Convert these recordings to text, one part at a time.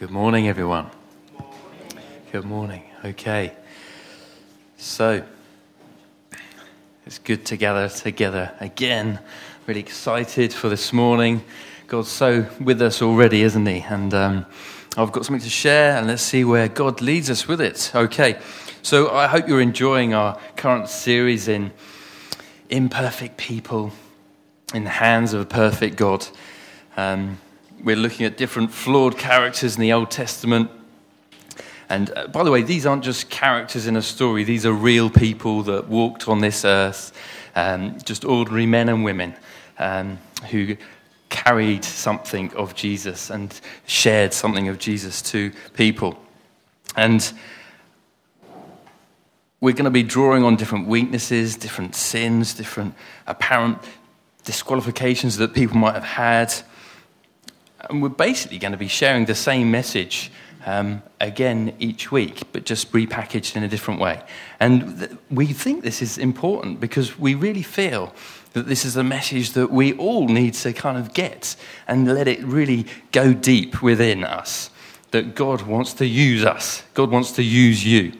Good morning, everyone. Good morning. Okay. So, it's good to gather together again. Really excited for this morning. God's so with us already, isn't He? And um, I've got something to share, and let's see where God leads us with it. Okay. So, I hope you're enjoying our current series in imperfect people in the hands of a perfect God. Um, we're looking at different flawed characters in the Old Testament. And uh, by the way, these aren't just characters in a story, these are real people that walked on this earth, um, just ordinary men and women um, who carried something of Jesus and shared something of Jesus to people. And we're going to be drawing on different weaknesses, different sins, different apparent disqualifications that people might have had. And we're basically going to be sharing the same message um, again each week, but just repackaged in a different way. And th- we think this is important because we really feel that this is a message that we all need to kind of get and let it really go deep within us. That God wants to use us, God wants to use you.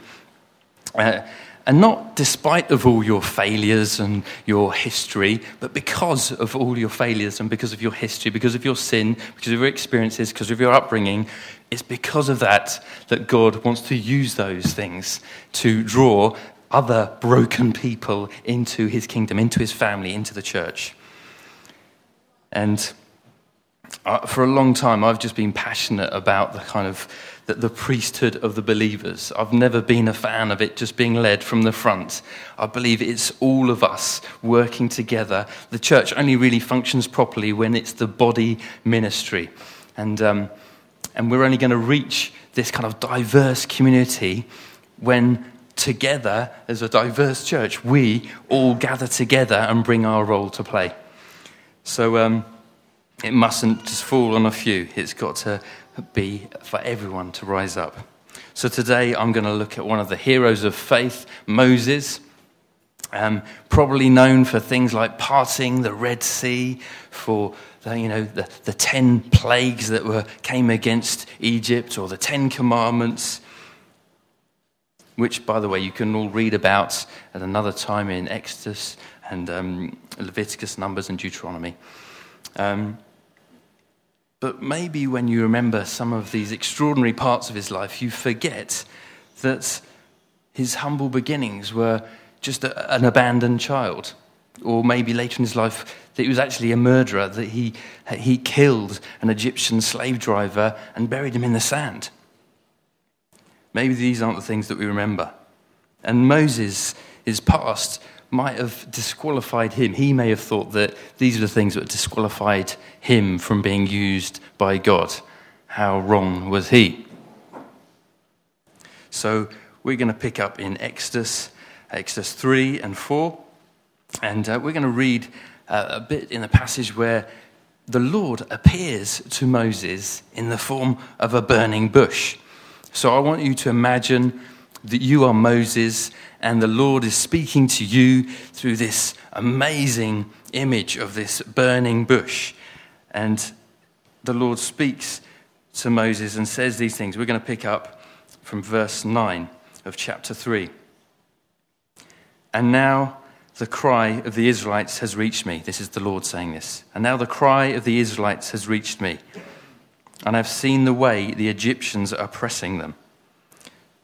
Uh, and not despite of all your failures and your history, but because of all your failures and because of your history, because of your sin, because of your experiences, because of your upbringing. It's because of that that God wants to use those things to draw other broken people into his kingdom, into his family, into the church. And uh, for a long time, I've just been passionate about the kind of the, the, priesthood of the believers. I've never been a fan of it just being led from the front. I believe it's all of us working together. The church only really functions properly when it's the body ministry. And, um, and we're only going to reach this kind of diverse community when together, as a diverse church, we all gather together and bring our role to play. So, um, it mustn't just fall on a few. It's got to be for everyone to rise up. So today I'm going to look at one of the heroes of faith, Moses. Um, probably known for things like parting the Red Sea, for the, you know the, the ten plagues that were came against Egypt, or the Ten Commandments, which, by the way, you can all read about at another time in Exodus and um, Leviticus, Numbers, and Deuteronomy. Um, but maybe when you remember some of these extraordinary parts of his life, you forget that his humble beginnings were just a, an abandoned child. Or maybe later in his life, that he was actually a murderer, that he, he killed an Egyptian slave driver and buried him in the sand. Maybe these aren't the things that we remember. And Moses, his past, might have disqualified him. He may have thought that these are the things that disqualified him from being used by God. How wrong was he? So we're going to pick up in Exodus, Exodus 3 and 4, and uh, we're going to read uh, a bit in the passage where the Lord appears to Moses in the form of a burning bush. So I want you to imagine that you are Moses and the Lord is speaking to you through this amazing image of this burning bush. And the Lord speaks to Moses and says these things. We're going to pick up from verse 9 of chapter 3. And now the cry of the Israelites has reached me. This is the Lord saying this. And now the cry of the Israelites has reached me. And I've seen the way the Egyptians are oppressing them.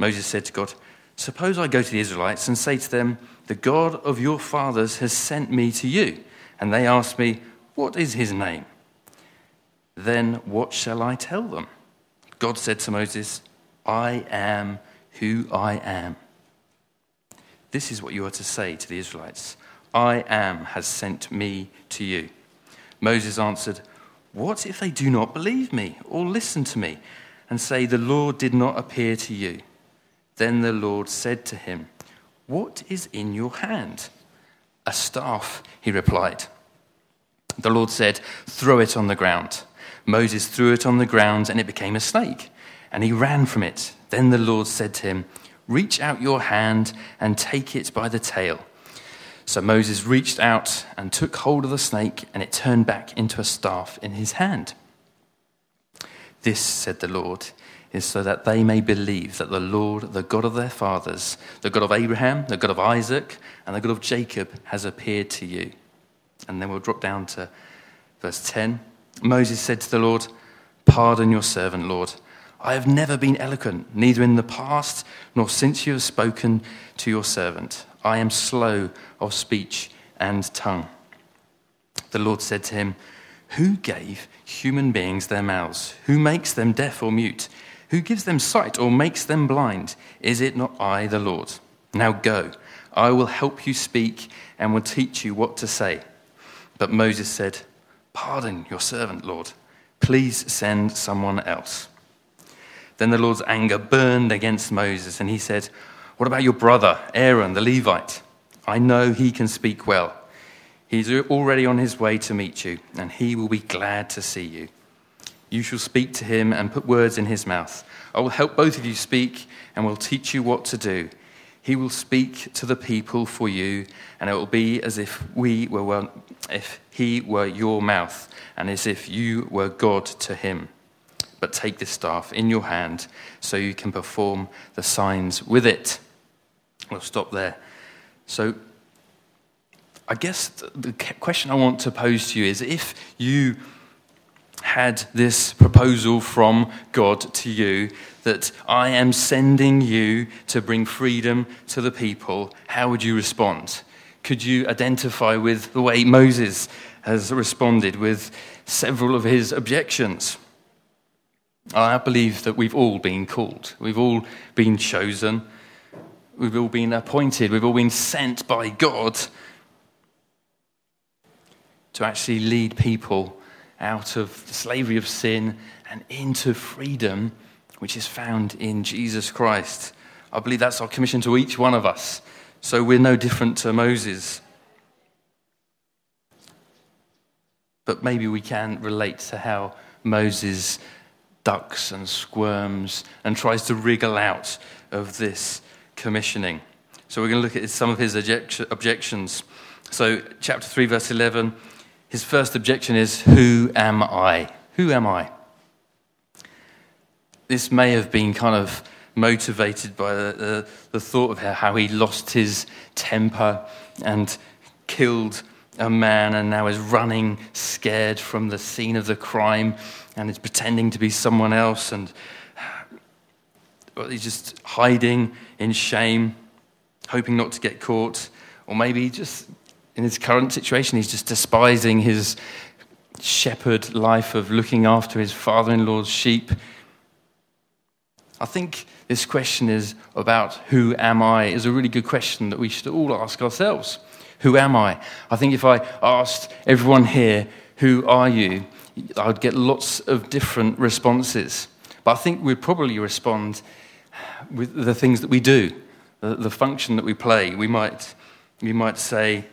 Moses said to God, Suppose I go to the Israelites and say to them, The God of your fathers has sent me to you. And they ask me, What is his name? Then what shall I tell them? God said to Moses, I am who I am. This is what you are to say to the Israelites I am has sent me to you. Moses answered, What if they do not believe me or listen to me and say, The Lord did not appear to you? Then the Lord said to him, What is in your hand? A staff, he replied. The Lord said, Throw it on the ground. Moses threw it on the ground, and it became a snake, and he ran from it. Then the Lord said to him, Reach out your hand and take it by the tail. So Moses reached out and took hold of the snake, and it turned back into a staff in his hand. This, said the Lord, is so that they may believe that the Lord, the God of their fathers, the God of Abraham, the God of Isaac, and the God of Jacob, has appeared to you. And then we'll drop down to verse 10. Moses said to the Lord, Pardon your servant, Lord. I have never been eloquent, neither in the past nor since you have spoken to your servant. I am slow of speech and tongue. The Lord said to him, Who gave human beings their mouths? Who makes them deaf or mute? Who gives them sight or makes them blind? Is it not I, the Lord? Now go, I will help you speak and will teach you what to say. But Moses said, Pardon your servant, Lord. Please send someone else. Then the Lord's anger burned against Moses, and he said, what about your brother, Aaron, the Levite? I know he can speak well. He's already on his way to meet you, and he will be glad to see you. You shall speak to him and put words in his mouth. I will help both of you speak and will teach you what to do. He will speak to the people for you, and it will be as if we were well, if he were your mouth, and as if you were God to him. But take this staff in your hand so you can perform the signs with it. We'll stop there. So, I guess the question I want to pose to you is if you had this proposal from God to you that I am sending you to bring freedom to the people, how would you respond? Could you identify with the way Moses has responded with several of his objections? I believe that we've all been called, we've all been chosen We've all been appointed, we've all been sent by God to actually lead people out of the slavery of sin and into freedom, which is found in Jesus Christ. I believe that's our commission to each one of us. So we're no different to Moses. But maybe we can relate to how Moses ducks and squirms and tries to wriggle out of this commissioning. So we're going to look at some of his objections. So, chapter 3, verse 11, his first objection is Who am I? Who am I? This may have been kind of motivated by the, the, the thought of how he lost his temper and killed a man and now is running scared from the scene of the crime and is pretending to be someone else and he's just hiding in shame, hoping not to get caught, or maybe just in his current situation, he's just despising his shepherd life of looking after his father in law's sheep. I think this question is about who am I is a really good question that we should all ask ourselves. Who am I? I think if I asked everyone here, who are you? I'd get lots of different responses. But I think we'd probably respond with the things that we do, the, the function that we play. We might, we might say,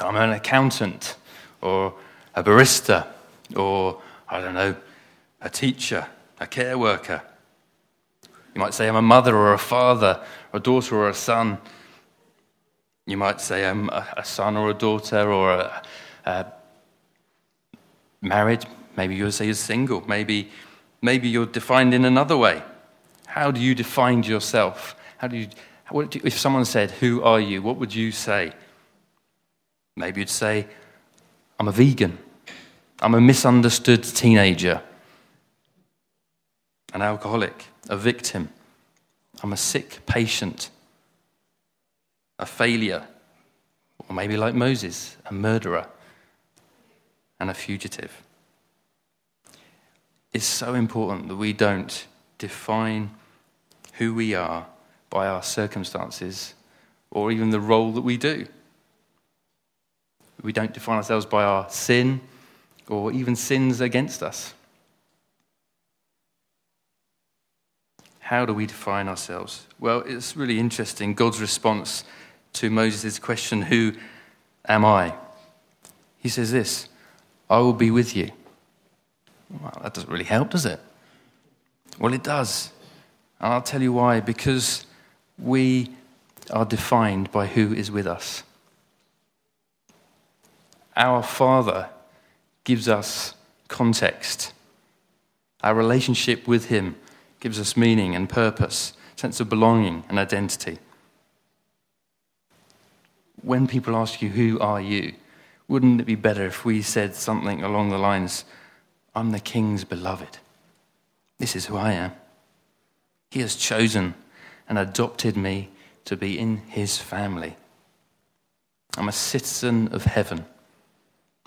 I'm an accountant, or a barista, or, I don't know, a teacher, a care worker. You might say, I'm a mother or a father, a daughter or a son. You might say, I'm a son or a daughter or a, a married. Maybe you'll say you're single. Maybe, maybe you're defined in another way. How do you define yourself? How do you, do you, if someone said, Who are you? What would you say? Maybe you'd say, I'm a vegan. I'm a misunderstood teenager, an alcoholic, a victim. I'm a sick patient, a failure, or maybe like Moses, a murderer and a fugitive. It's so important that we don't define who we are by our circumstances or even the role that we do. We don't define ourselves by our sin or even sins against us. How do we define ourselves? Well, it's really interesting. God's response to Moses' question, Who am I? He says this I will be with you. Well, that doesn't really help, does it? Well, it does. And I'll tell you why. Because we are defined by who is with us. Our Father gives us context. Our relationship with Him gives us meaning and purpose, sense of belonging and identity. When people ask you, Who are you? wouldn't it be better if we said something along the lines, I'm the King's beloved? This is who I am. He has chosen and adopted me to be in his family. I'm a citizen of heaven.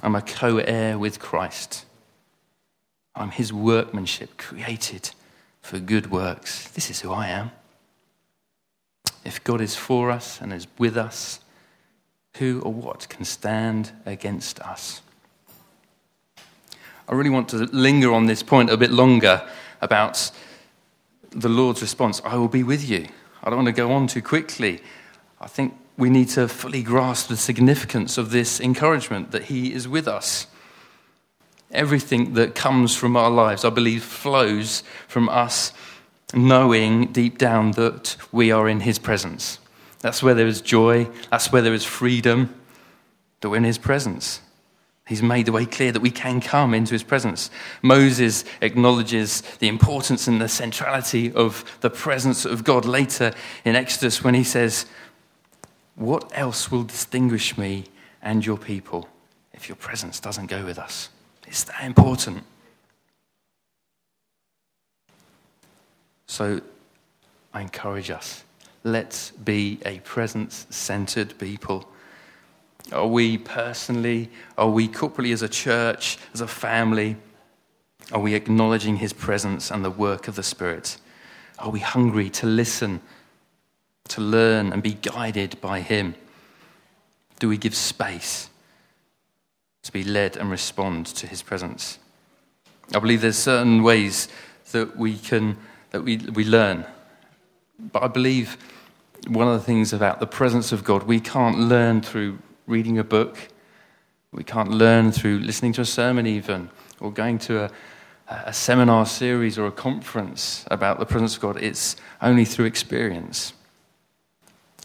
I'm a co heir with Christ. I'm his workmanship, created for good works. This is who I am. If God is for us and is with us, who or what can stand against us? I really want to linger on this point a bit longer about the Lord's response I will be with you. I don't want to go on too quickly. I think we need to fully grasp the significance of this encouragement that He is with us. Everything that comes from our lives, I believe, flows from us knowing deep down that we are in His presence. That's where there is joy, that's where there is freedom, that we're in His presence. He's made the way clear that we can come into his presence. Moses acknowledges the importance and the centrality of the presence of God later in Exodus when he says, What else will distinguish me and your people if your presence doesn't go with us? It's that important. So I encourage us let's be a presence centered people are we personally? Are we corporately as a church, as a family? Are we acknowledging his presence and the work of the Spirit? Are we hungry to listen, to learn, and be guided by him? Do we give space to be led and respond to his presence? I believe there's certain ways that we can that we, we learn. But I believe one of the things about the presence of God, we can't learn through reading a book. We can't learn through listening to a sermon, even, or going to a, a seminar series or a conference about the presence of God. It's only through experience.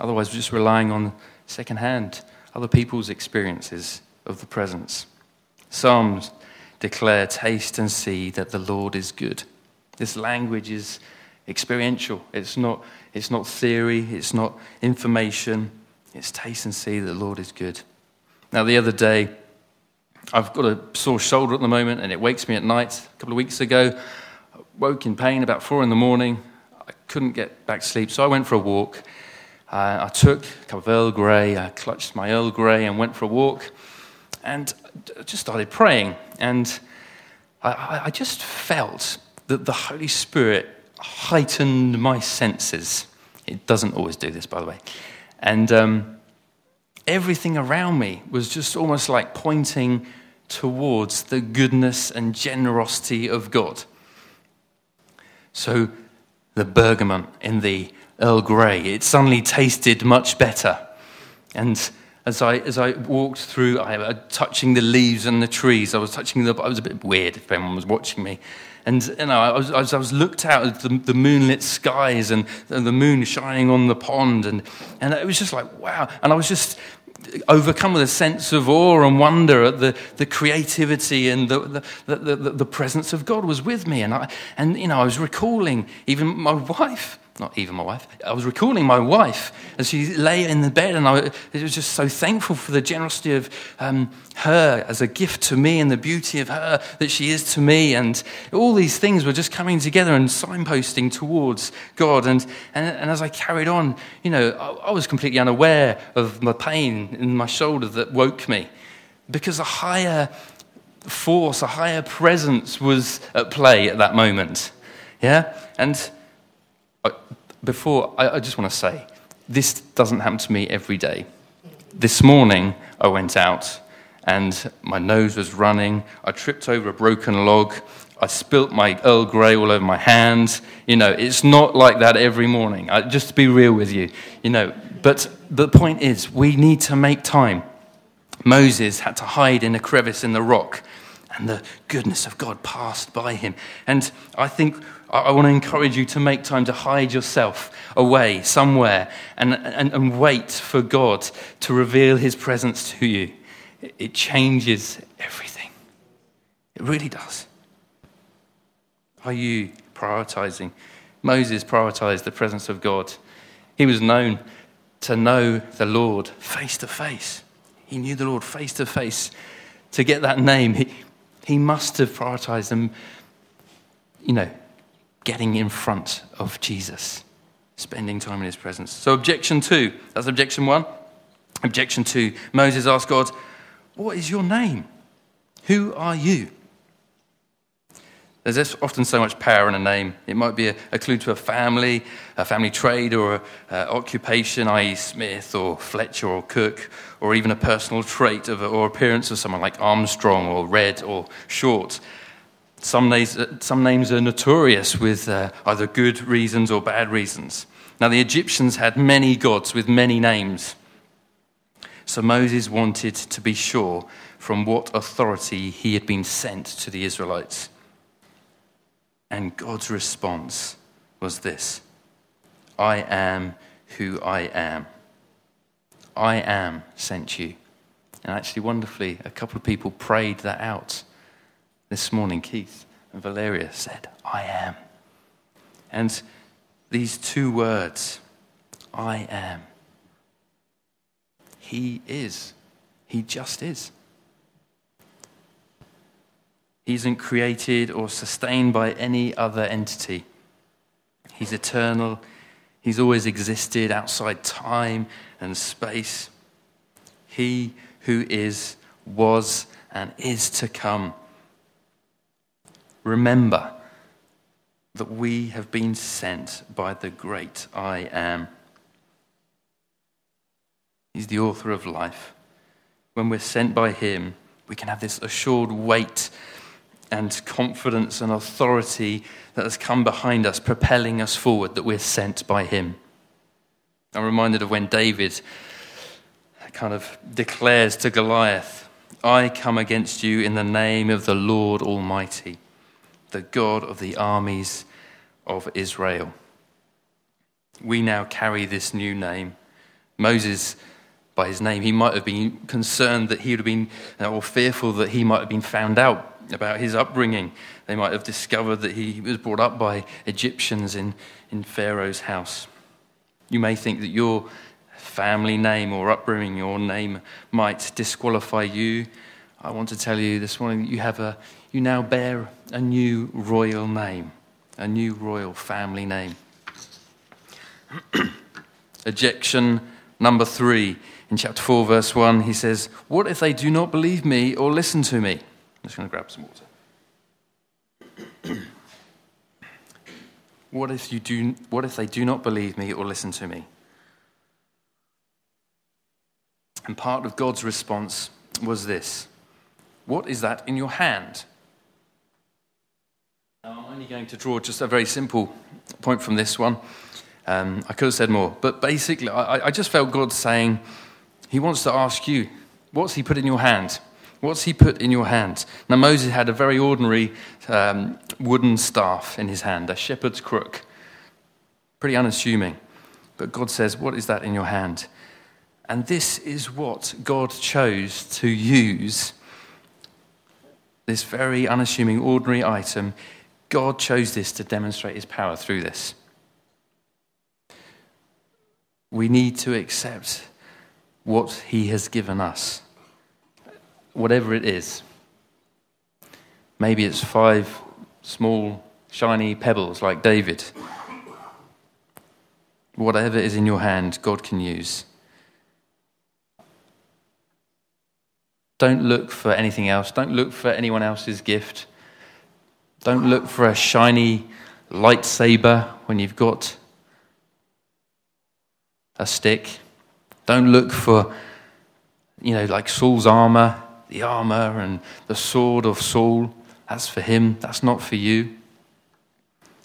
Otherwise, we're just relying on secondhand, other people's experiences of the presence. Psalms declare, Taste and see that the Lord is good. This language is experiential, it's not, it's not theory, it's not information. It's taste and see that the Lord is good. Now, the other day, I've got a sore shoulder at the moment and it wakes me at night. A couple of weeks ago, I woke in pain about four in the morning. I couldn't get back to sleep, so I went for a walk. Uh, I took a cup of Earl Grey, I clutched my Earl Grey and went for a walk and just started praying. And I, I just felt that the Holy Spirit heightened my senses. It doesn't always do this, by the way. And um, everything around me was just almost like pointing towards the goodness and generosity of God. So the bergamot in the Earl Grey, it suddenly tasted much better. And as I, as I walked through, I was touching the leaves and the trees. I was touching the, I was a bit weird if anyone was watching me. And you know, I was, I was, I was looked out at the, the, moonlit skies and the moon shining on the pond, and, and it was just like, wow. And I was just overcome with a sense of awe and wonder at the, the creativity and the, the, the, the presence of God was with me. And, I, and, you know, I was recalling even my wife not even my wife. I was recalling my wife as she lay in the bed, and I was just so thankful for the generosity of um, her as a gift to me and the beauty of her that she is to me. And all these things were just coming together and signposting towards God. And, and, and as I carried on, you know, I, I was completely unaware of my pain in my shoulder that woke me because a higher force, a higher presence was at play at that moment. Yeah? And before, I, I just want to say, this doesn't happen to me every day. This morning, I went out and my nose was running. I tripped over a broken log. I spilt my Earl Grey all over my hands. You know, it's not like that every morning. I, just to be real with you, you know. But the point is, we need to make time. Moses had to hide in a crevice in the rock, and the goodness of God passed by him. And I think I, want to encourage you to make time to hide yourself away somewhere and, and, and wait for God to reveal his presence to you. It changes everything. It really does. Are you prioritizing? Moses prioritized the presence of God. He was known to know the Lord face to face. He knew the Lord face to face. To get that name, he, he must have prioritized them, you know, getting in front of Jesus, spending time in his presence. So, objection two that's objection one. Objection two Moses asked God, What is your name? Who are you? There's often so much power in a name. It might be a, a clue to a family, a family trade, or occupation, i.e., Smith or Fletcher or Cook, or even a personal trait of, or appearance of someone like Armstrong or Red or Short. Some names, uh, some names are notorious with uh, either good reasons or bad reasons. Now, the Egyptians had many gods with many names. So Moses wanted to be sure from what authority he had been sent to the Israelites. And God's response was this I am who I am. I am sent you. And actually, wonderfully, a couple of people prayed that out this morning. Keith and Valeria said, I am. And these two words, I am, He is. He just is. He isn't created or sustained by any other entity. He's eternal. He's always existed outside time and space. He who is, was, and is to come. Remember that we have been sent by the great I am. He's the author of life. When we're sent by Him, we can have this assured weight and confidence and authority that has come behind us, propelling us forward, that we're sent by Him. I'm reminded of when David kind of declares to Goliath, I come against you in the name of the Lord Almighty, the God of the armies of Israel. We now carry this new name. Moses, by his name, he might have been concerned that he would have been, uh, or fearful that he might have been found out about his upbringing. They might have discovered that he was brought up by Egyptians in, in Pharaoh's house. You may think that your family name or upbringing, your name might disqualify you. I want to tell you this morning that you have a, you now bear a new royal name, a new royal family name. Ejection number three in chapter 4, verse 1, he says, What if they do not believe me or listen to me? I'm just going to grab some water. what, if you do, what if they do not believe me or listen to me? And part of God's response was this What is that in your hand? Only going to draw just a very simple point from this one. Um, I could have said more, but basically, I, I just felt God saying, He wants to ask you, What's He put in your hand? What's he put in your hand? Now, Moses had a very ordinary um, wooden staff in his hand, a shepherd's crook. Pretty unassuming. But God says, What is that in your hand? And this is what God chose to use this very unassuming, ordinary item. God chose this to demonstrate his power through this. We need to accept what he has given us whatever it is. Maybe it's five small, shiny pebbles like David. Whatever is in your hand, God can use. Don't look for anything else. Don't look for anyone else's gift. Don't look for a shiny lightsaber when you've got a stick. Don't look for, you know, like Saul's armor the armor and the sword of Saul. That's for him, that's not for you.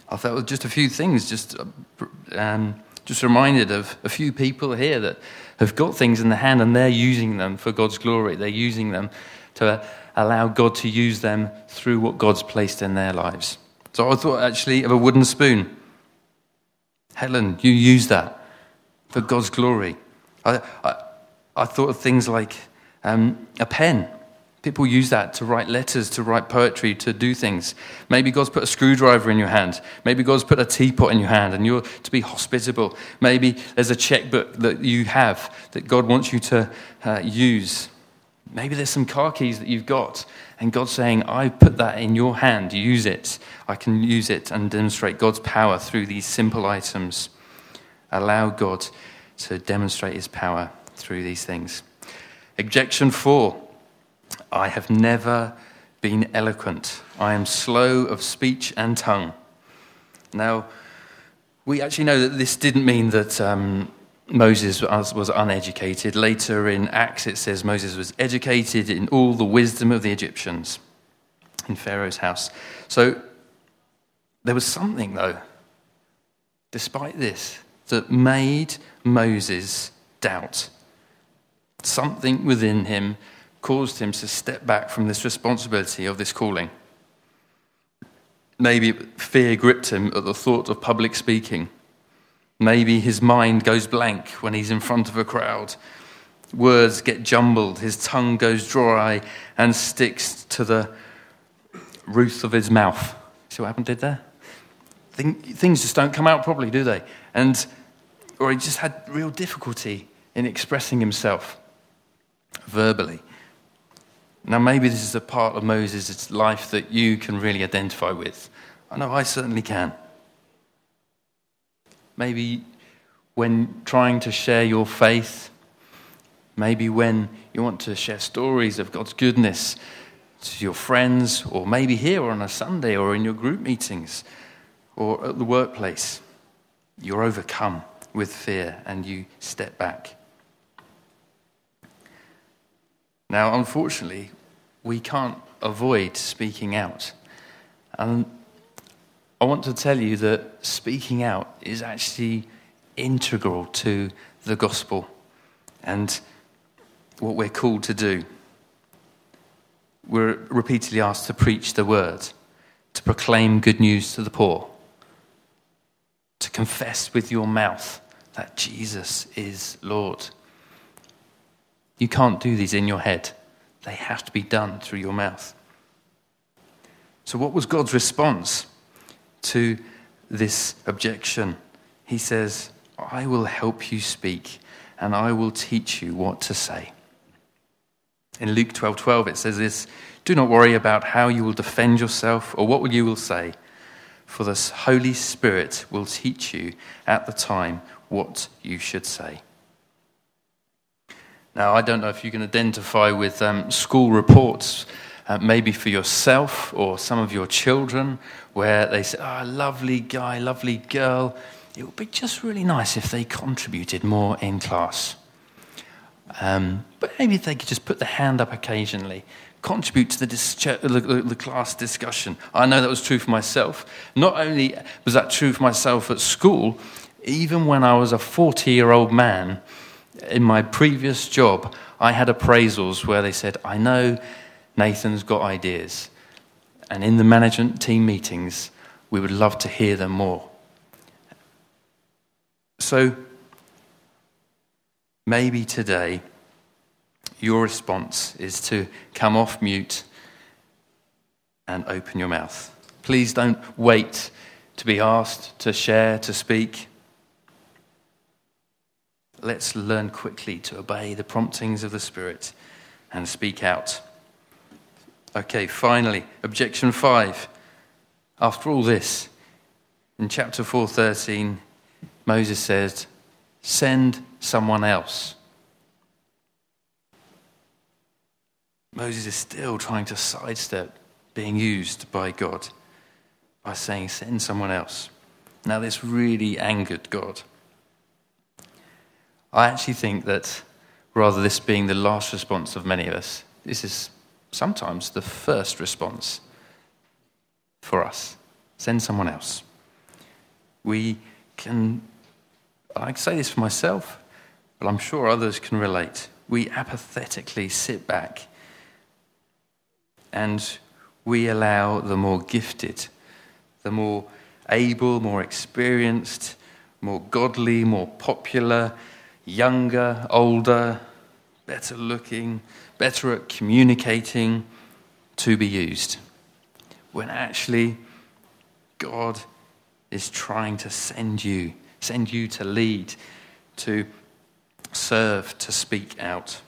I thought just a few things, just, um, just reminded of a few people here that have got things in the hand and they're using them for God's glory. They're using them to allow God to use them through what God's placed in their lives. So I thought actually of a wooden spoon. Helen, you use that for God's glory. I, I, I thought of things like um, a pen. People use that to write letters, to write poetry, to do things. Maybe God's put a screwdriver in your hand. Maybe God's put a teapot in your hand and you're to be hospitable. Maybe there's a checkbook that you have that God wants you to uh, use. Maybe there's some car keys that you've got and God's saying, I put that in your hand, use it. I can use it and demonstrate God's power through these simple items. Allow God to demonstrate his power through these things. Objection four I have never been eloquent. I am slow of speech and tongue. Now, we actually know that this didn't mean that um, Moses was uneducated. Later in Acts, it says Moses was educated in all the wisdom of the Egyptians in Pharaoh's house. So there was something, though, despite this, that made Moses doubt. Something within him caused him to step back from this responsibility of this calling. Maybe fear gripped him at the thought of public speaking. Maybe his mind goes blank when he's in front of a crowd. Words get jumbled, his tongue goes dry and sticks to the roof of his mouth. See what happened did there? Things just don't come out properly, do they? And or he just had real difficulty in expressing himself verbally. Now, maybe this is a part of Moses' life that you can really identify with. I know I certainly can. Maybe when trying to share your faith, maybe when you want to share stories of God's goodness to your friends, or maybe here on a Sunday or in your group meetings or at the workplace, you're overcome with fear and you step back. Now, unfortunately, we can't avoid speaking out. And I want to tell you that speaking out is actually integral to the gospel and what we're called to do. We're repeatedly asked to preach the word, to proclaim good news to the poor, to confess with your mouth that Jesus is Lord. You can't do these in your head, they have to be done through your mouth. So, what was God's response to this objection? He says, I will help you speak and I will teach you what to say. In Luke 12 12, it says this Do not worry about how you will defend yourself or what you will say, for the Holy Spirit will teach you at the time what you should say. Now, I don't know if you can identify with um, school reports, uh, maybe for yourself or some of your children, where they say, Oh, lovely guy, lovely girl. It would be just really nice if they contributed more in class. Um, but maybe if they could just put their hand up occasionally, contribute to the, dis- the, the, class discussion. I know that was true for myself. Not only was that true for myself at school, even when I was a 40 year old man, in my previous job, I had appraisals where they said, I know Nathan's got ideas. And in the management team meetings, we would love to hear them more. So maybe today, your response is to come off mute and open your mouth. Please don't wait to be asked to share, to speak. Let's learn quickly to obey the promptings of the Spirit and speak out. Okay, finally, objection 5. After all this, in chapter 4:13, Moses says, "Send someone else." Moses is still trying to sidestep being used by God by saying, "Send someone else." Now, this really angered God. I actually think that rather this being the last response of many of us, this is sometimes the first response for us. Send someone else. We can, I say this for myself, but I'm sure others can relate. We apathetically sit back and we allow the more gifted, the more able, more experienced, more godly, more popular, younger, older, better looking, better at communicating to be used. When actually, God is trying to send you, send you to lead, to serve, to speak out.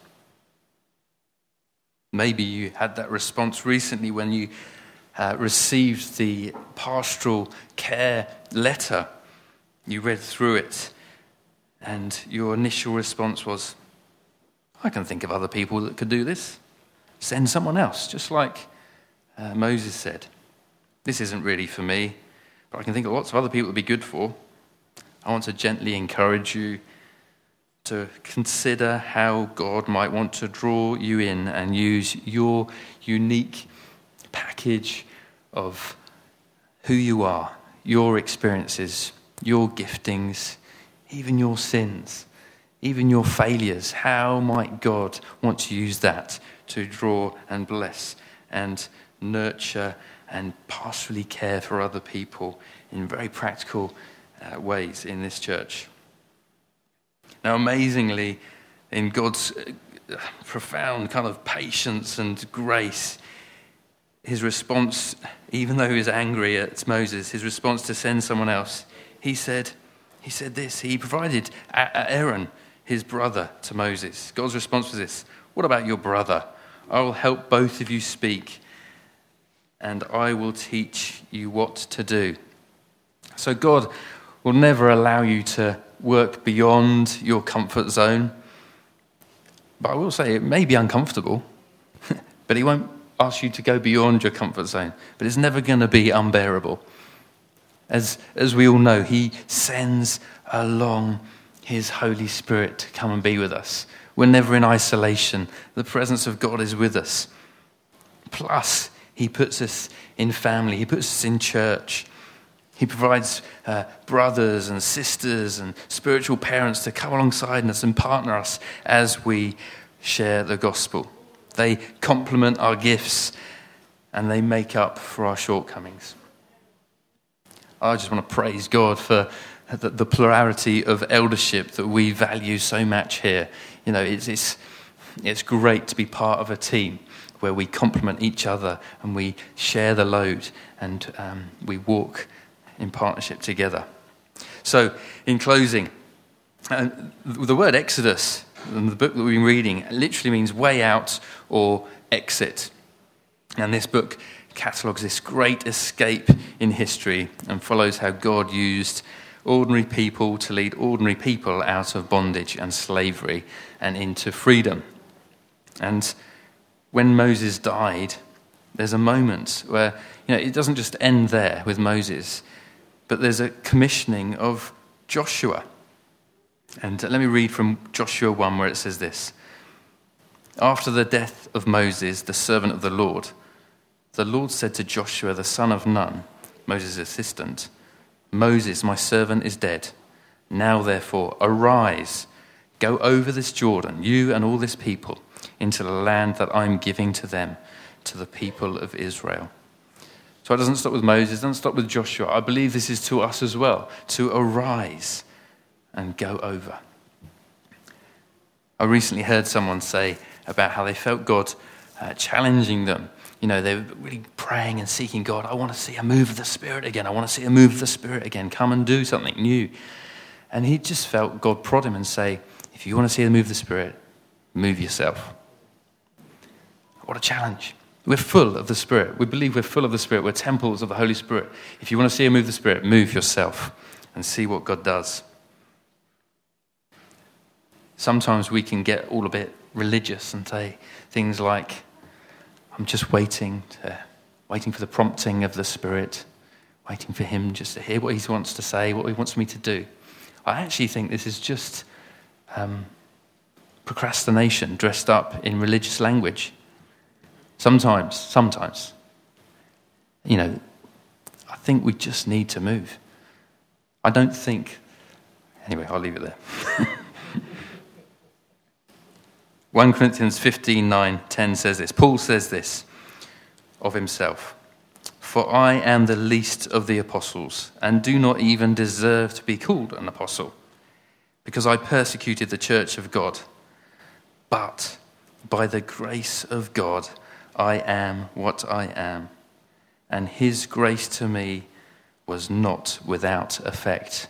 Maybe you had that response recently when you uh, received the pastoral care letter. You read through it, and your initial response was, I can think of other people that could do this. Send someone else, just like uh, Moses said. This isn't really for me, but I can think of lots of other people would be good for. I want to gently encourage you to consider how God might want to draw you in and use your unique package of who you are, your experiences, your giftings, even your sins, even your failures. How might God want to use that to draw and bless and nurture and pastorally care for other people in very practical uh, ways in this church? Now, amazingly, in God's uh, profound kind of patience and grace, his response, even though he was angry at Moses, his response to send someone else, he said, he said this. He provided Aaron, his brother, to Moses. God's response was this What about your brother? I will help both of you speak, and I will teach you what to do. So, God will never allow you to work beyond your comfort zone. But I will say it may be uncomfortable, but He won't ask you to go beyond your comfort zone. But it's never going to be unbearable. As, as we all know, He sends along His Holy Spirit to come and be with us. We're never in isolation, the presence of God is with us. Plus, He puts us in family, He puts us in church. He provides uh, brothers and sisters and spiritual parents to come alongside us and partner us as we share the gospel. They complement our gifts and they make up for our shortcomings. I just want to praise God for the, the plurality of eldership that we value so much here. You know, it's, it's, it's great to be part of a team where we complement each other and we share the load and um, we walk in partnership together. So, in closing, uh, the word Exodus, in the book that we've been reading, literally means way out or exit. And this book catalogues this great escape in history and follows how God used ordinary people to lead ordinary people out of bondage and slavery and into freedom. And when Moses died, there's a moment where you know, it doesn't just end there with Moses but there's a commissioning of Joshua. And let me read from Joshua 1 where it says this After the death of Moses, the servant of the Lord, the Lord said to Joshua, the son of Nun, Moses' assistant, Moses, my servant, is dead. Now, therefore, arise, go over this Jordan, you and all this people, into the land that I'm giving to them, to the people of Israel. So it doesn't stop with Moses, it doesn't stop with Joshua. I believe this is to us as well to arise and go over. I recently heard someone say about how they felt God uh, challenging them. You know, they're really praying and seeking God. I want to see a move of the Spirit again. I want to see a move of the Spirit again. Come and do something new. And he just felt God prod him and say, If you want to see the move of the Spirit, move yourself. What a challenge. We're full of the Spirit. We believe we're full of the Spirit. We're temples of the Holy Spirit. If you want to see a move of the Spirit, move yourself and see what God does. Sometimes we can get all a bit religious and say things like, I'm just waiting, to, waiting for the prompting of the Spirit, waiting for Him just to hear what He wants to say, what He wants me to do. I actually think this is just um, procrastination dressed up in religious language. Sometimes, sometimes, you know, I think we just need to move. I don't think. Anyway, I'll leave it there. 1 Corinthians 15 9 10 says this. Paul says this of himself For I am the least of the apostles, and do not even deserve to be called an apostle, because I persecuted the church of God. But by the grace of God, I am what I am, and his grace to me was not without effect.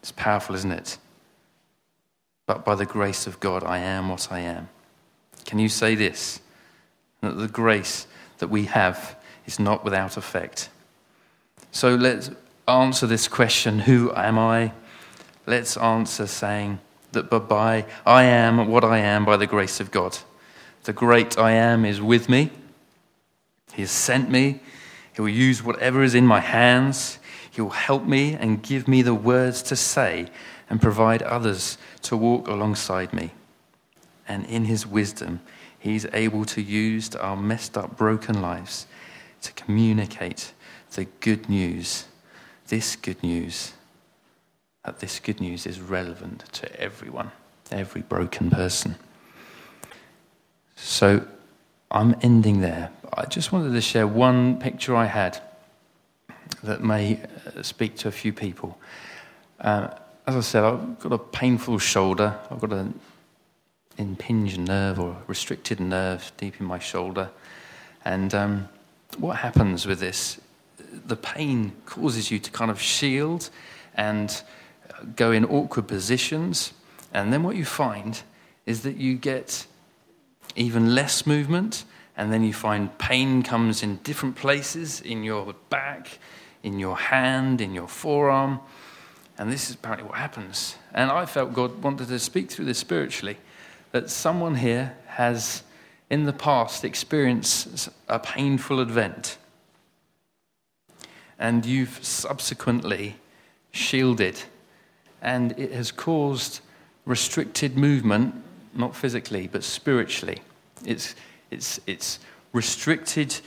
It's powerful, isn't it? But by the grace of God, I am what I am. Can you say this? That the grace that we have is not without effect. So let's answer this question Who am I? Let's answer saying that by I am what I am by the grace of God. The great I am is with me. He has sent me. He will use whatever is in my hands. He will help me and give me the words to say and provide others to walk alongside me. And in his wisdom, he's able to use our messed up, broken lives to communicate the good news, this good news, that this good news is relevant to everyone, every broken person. So I'm ending there. I just wanted to share one picture I had that may uh, speak to a few people. Uh, as I said, I've got a painful shoulder. I've got an impinged nerve or restricted nerve deep in my shoulder. And um, what happens with this? The pain causes you to kind of shield and go in awkward positions. And then what you find is that you get even less movement. And then you find pain comes in different places in your back, in your hand, in your forearm. And this is apparently what happens. And I felt God wanted to speak through this spiritually that someone here has, in the past, experienced a painful event. And you've subsequently shielded. And it has caused restricted movement, not physically, but spiritually. It's, it's, it's restricted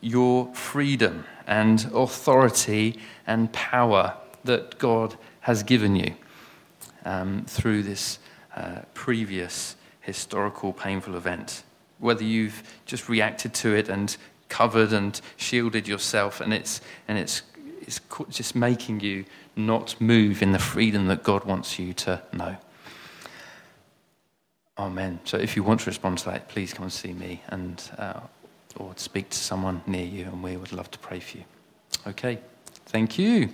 your freedom and authority and power that God has given you um, through this uh, previous historical painful event. Whether you've just reacted to it and covered and shielded yourself, and it's, and it's, it's just making you not move in the freedom that God wants you to know. Amen. So if you want to respond to that, please come and see me and uh, or speak to someone near you, and we would love to pray for you. Okay. Thank you.